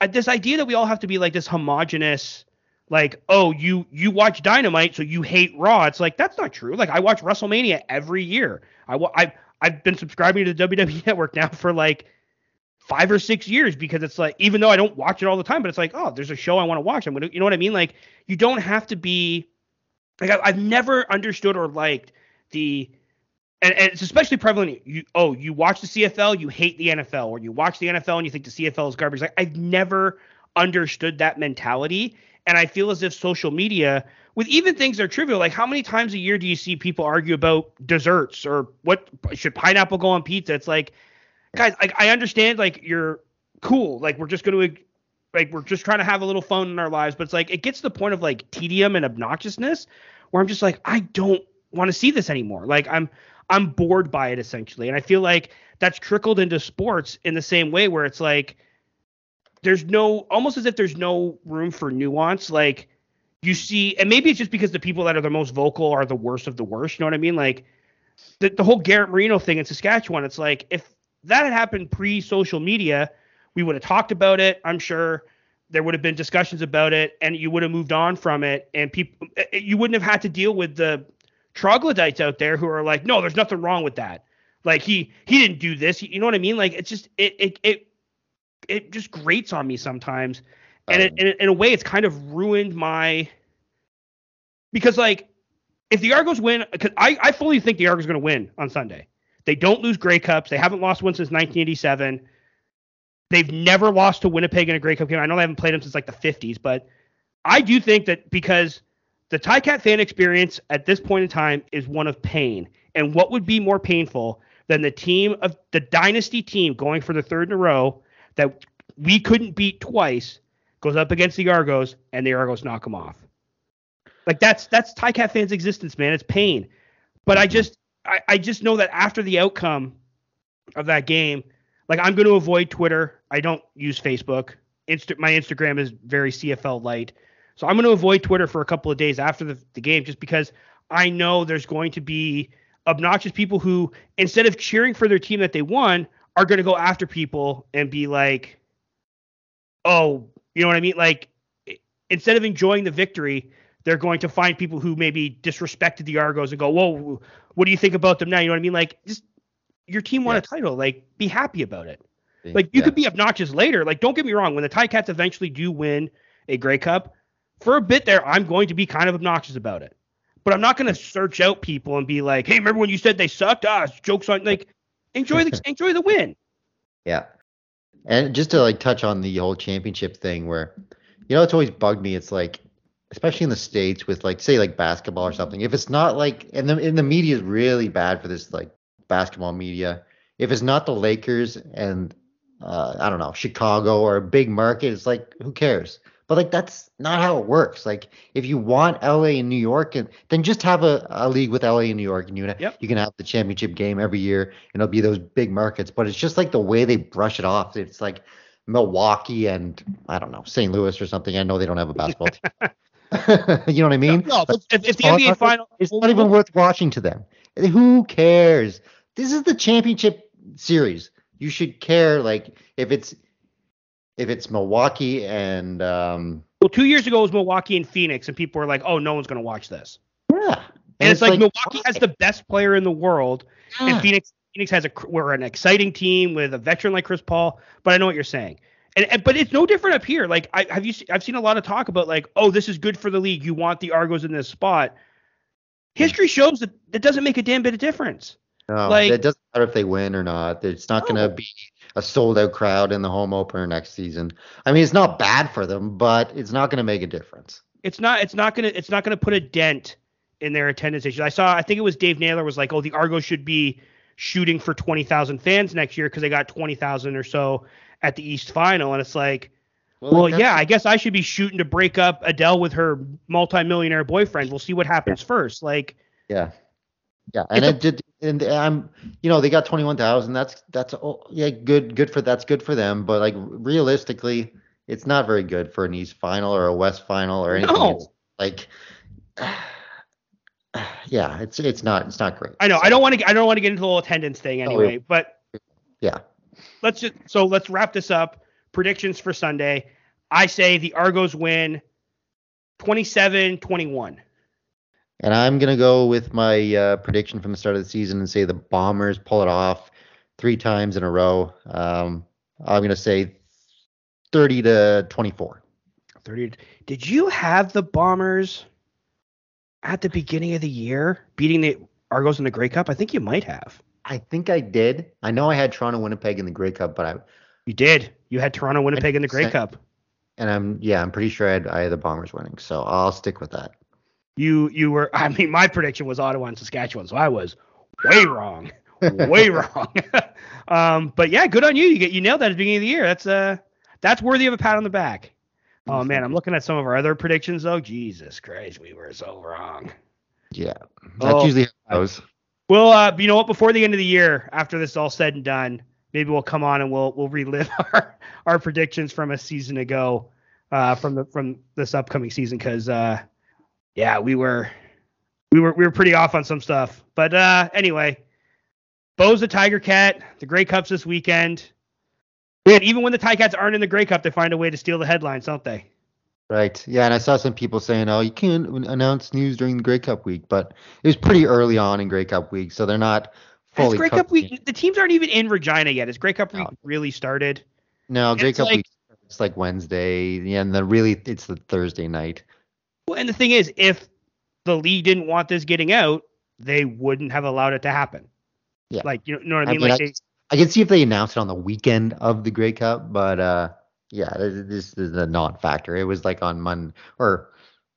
uh, this idea that we all have to be like this homogenous like oh you you watch dynamite so you hate raw it's like that's not true like i watch wrestlemania every year i i i've been subscribing to the wwe network now for like five or six years because it's like even though i don't watch it all the time but it's like oh there's a show i want to watch i'm gonna you know what i mean like you don't have to be like I, i've never understood or liked the and, and, it's especially prevalent. You oh, you watch the CFL, you hate the NFL, or you watch the NFL and you think the CFL is garbage. Like I've never understood that mentality, and I feel as if social media, with even things that are trivial, like how many times a year do you see people argue about desserts or what should pineapple go on pizza? It's like, guys, like I understand, like you're cool, like we're just going to like we're just trying to have a little fun in our lives, but it's like it gets to the point of like tedium and obnoxiousness where I'm just like I don't want to see this anymore. Like I'm I'm bored by it essentially. And I feel like that's trickled into sports in the same way where it's like there's no almost as if there's no room for nuance. Like you see, and maybe it's just because the people that are the most vocal are the worst of the worst. You know what I mean? Like the, the whole Garrett Marino thing in Saskatchewan, it's like if that had happened pre social media, we would have talked about it. I'm sure there would have been discussions about it and you would have moved on from it and people eh, eh, you wouldn't have had to deal with the troglodytes out there who are like no there's nothing wrong with that like he he didn't do this you know what i mean like it's just it it it, it just grates on me sometimes. And um, it, in a way it's kind of ruined my because like if the argos win because I, I fully think the argos are going to win on sunday. They don't lose grey cups. They haven't lost one since 1987 They've never lost to Winnipeg in a Grey Cup game. I know they haven't played them since like the 50s, but I do think that because the Ticat fan experience at this point in time is one of pain. And what would be more painful than the team of the dynasty team going for the third in a row that we couldn't beat twice goes up against the Argos and the Argos knock them off. Like that's that's Ticat fans' existence, man. It's pain. But I just I, I just know that after the outcome of that game, like I'm going to avoid Twitter. I don't use Facebook. Insta- my Instagram is very CFL light. So I'm going to avoid Twitter for a couple of days after the, the game just because I know there's going to be obnoxious people who, instead of cheering for their team that they won, are going to go after people and be like, oh, you know what I mean? Like, instead of enjoying the victory, they're going to find people who maybe disrespected the Argos and go, whoa, what do you think about them now? You know what I mean? Like, just your team won a title. Like, be happy about it. Like, you could be obnoxious later. Like, don't get me wrong. When the Ticats eventually do win a Grey Cup, for a bit there, I'm going to be kind of obnoxious about it. But I'm not going to search out people and be like, "Hey, remember when you said they sucked?" Ah, jokes on like, enjoy the enjoy the win. Yeah, and just to like touch on the whole championship thing, where you know it's always bugged me. It's like, especially in the states with like say like basketball or something. If it's not like, and the in the media is really bad for this like basketball media. If it's not the Lakers and uh, I don't know Chicago or a big market, it's like who cares? But like that's not how it works. Like if you want LA and New York, and then just have a, a league with LA and New York, and you yep. you can have the championship game every year, and it'll be those big markets. But it's just like the way they brush it off. It's like Milwaukee and I don't know St. Louis or something. I know they don't have a basketball team. you know what I mean? No, no if, if, the NBA final, it's not even worth watching to them. Who cares? This is the championship series. You should care like if it's if it's Milwaukee and um well, two years ago it was Milwaukee and Phoenix, and people were like, "Oh, no one's going to watch this." Yeah, and, and it's, it's, like, like Milwaukee why? has the best player in the world, yeah. and Phoenix Phoenix has a we're an exciting team with a veteran like Chris Paul. But I know what you're saying, and, and but it's no different up here. Like I have you I've seen a lot of talk about like, oh, this is good for the league. You want the Argos in this spot. History shows that it doesn't make a damn bit of difference. No, like, it doesn't matter if they win or not. It's not no. going to be a sold out crowd in the home opener next season. I mean, it's not bad for them, but it's not going to make a difference. It's not. It's not going to. It's not going to put a dent in their attendance issues. I saw. I think it was Dave Naylor was like, "Oh, the Argos should be shooting for twenty thousand fans next year because they got twenty thousand or so at the East Final." And it's like, well, well yeah, I guess I should be shooting to break up Adele with her multimillionaire boyfriend. We'll see what happens yeah. first. Like, yeah, yeah, and it did, and I'm, you know, they got twenty one thousand. That's that's oh, yeah, good, good for that's good for them. But like realistically, it's not very good for an East final or a West final or anything. No. It's like, yeah, it's it's not it's not great. I know. So. I don't want to I don't want to get into the whole attendance thing oh, anyway. But yeah, let's just so let's wrap this up. Predictions for Sunday. I say the Argos win 27-21. And I'm going to go with my uh, prediction from the start of the season and say the Bombers pull it off three times in a row. Um, I'm going to say 30 to 24. 30. Did you have the Bombers at the beginning of the year beating the Argos in the Grey Cup? I think you might have. I think I did. I know I had Toronto Winnipeg in the Grey Cup, but I. You did. You had Toronto Winnipeg in the Grey Cup. And I'm yeah, I'm pretty sure I had, I had the Bombers winning, so I'll stick with that you you were I mean my prediction was Ottawa and Saskatchewan, so I was way wrong. way wrong. um, but yeah, good on you. You get you nailed that at the beginning of the year. That's uh that's worthy of a pat on the back. Oh man, I'm looking at some of our other predictions though. Jesus Christ, we were so wrong. Yeah. That's oh, usually how it goes. Well, uh, you know what? Before the end of the year, after this is all said and done, maybe we'll come on and we'll we'll relive our our predictions from a season ago, uh, from the from this upcoming season, because uh, yeah, we were we were we were pretty off on some stuff. But uh, anyway, Bo's a Tiger Cat. The Grey Cup's this weekend. Man, even when the Ticats aren't in the Grey Cup, they find a way to steal the headlines, don't they? Right. Yeah, and I saw some people saying, "Oh, you can't announce news during the Grey Cup week," but it was pretty early on in Grey Cup week, so they're not fully. It's Grey Cup week. The teams aren't even in Regina yet. Has Grey Cup week no. really started? No, Grey Cup like, week it's like Wednesday, yeah, and then really it's the Thursday night. Well, and the thing is, if the league didn't want this getting out, they wouldn't have allowed it to happen. Yeah. Like you know, what I mean? I mean like I, they, I can see if they announced it on the weekend of the Grey Cup, but uh, yeah, this is a non-factor. It was like on Monday or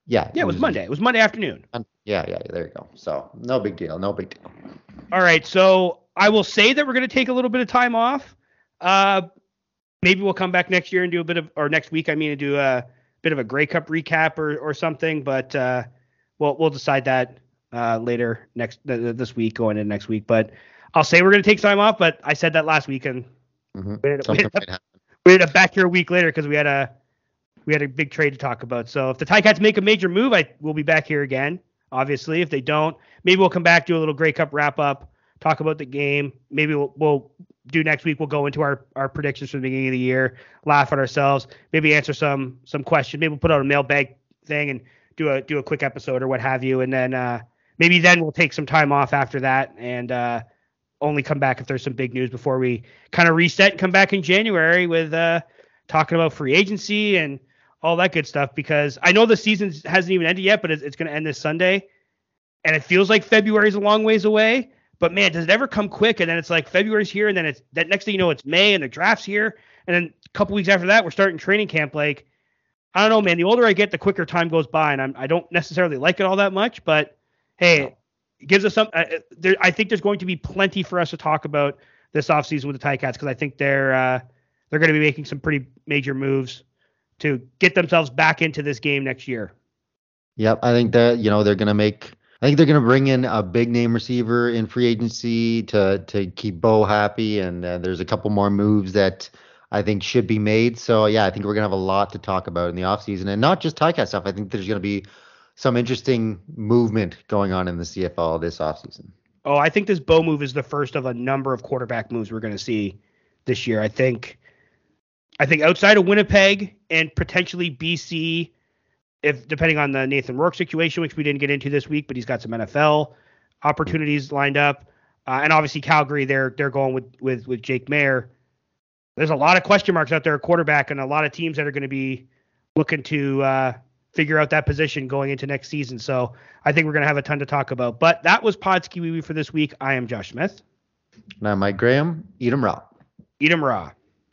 yeah. Yeah, it was, was Monday. It was Monday afternoon. Yeah, yeah, there you go. So no big deal. No big deal. All right, so I will say that we're going to take a little bit of time off. Uh, maybe we'll come back next year and do a bit of, or next week, I mean, to do a bit of a Grey Cup recap or or something. But uh, we'll we'll decide that uh, later next th- this week, going into next week. But I'll say we're going to take time off, but I said that last week and mm-hmm. we, ended, we, ended up, we ended up back here a week later because we had a we had a big trade to talk about. So if the Ticats make a major move, I will be back here again. Obviously, if they don't, maybe we'll come back do a little Grey Cup wrap up, talk about the game. Maybe we'll, we'll do next week. We'll go into our, our predictions from the beginning of the year, laugh at ourselves, maybe answer some some questions. Maybe we'll put out a mailbag thing and do a do a quick episode or what have you, and then uh, maybe then we'll take some time off after that and uh, only come back if there's some big news before we kind of reset and come back in January with uh, talking about free agency and all that good stuff. Because I know the season hasn't even ended yet, but it's, it's going to end this Sunday, and it feels like February is a long ways away. But man, does it ever come quick? And then it's like February's here, and then it's that next thing you know, it's May, and the draft's here, and then a couple weeks after that, we're starting training camp. Like I don't know, man. The older I get, the quicker time goes by, and I'm, I don't necessarily like it all that much. But hey, it gives us some. Uh, there, I think there's going to be plenty for us to talk about this offseason with the Ticats because I think they're uh, they're going to be making some pretty major moves to get themselves back into this game next year. Yep, I think that you know they're going to make. I think they're going to bring in a big name receiver in free agency to to keep Bo happy, and uh, there's a couple more moves that I think should be made. So yeah, I think we're going to have a lot to talk about in the offseason, and not just Ticat stuff. I think there's going to be some interesting movement going on in the CFL this offseason. Oh, I think this Bo move is the first of a number of quarterback moves we're going to see this year. I think I think outside of Winnipeg and potentially BC, if depending on the Nathan Rourke situation, which we didn't get into this week, but he's got some NFL opportunities lined up, uh, and obviously Calgary, they're they're going with with with Jake Maier. There's a lot of question marks out there at quarterback, and a lot of teams that are going to be looking to uh, figure out that position going into next season. So I think we're going to have a ton to talk about. But that was Podski Wee for this week. I am Josh Smith. And I'm Mike Graham. Eat 'em raw. Eat 'em raw.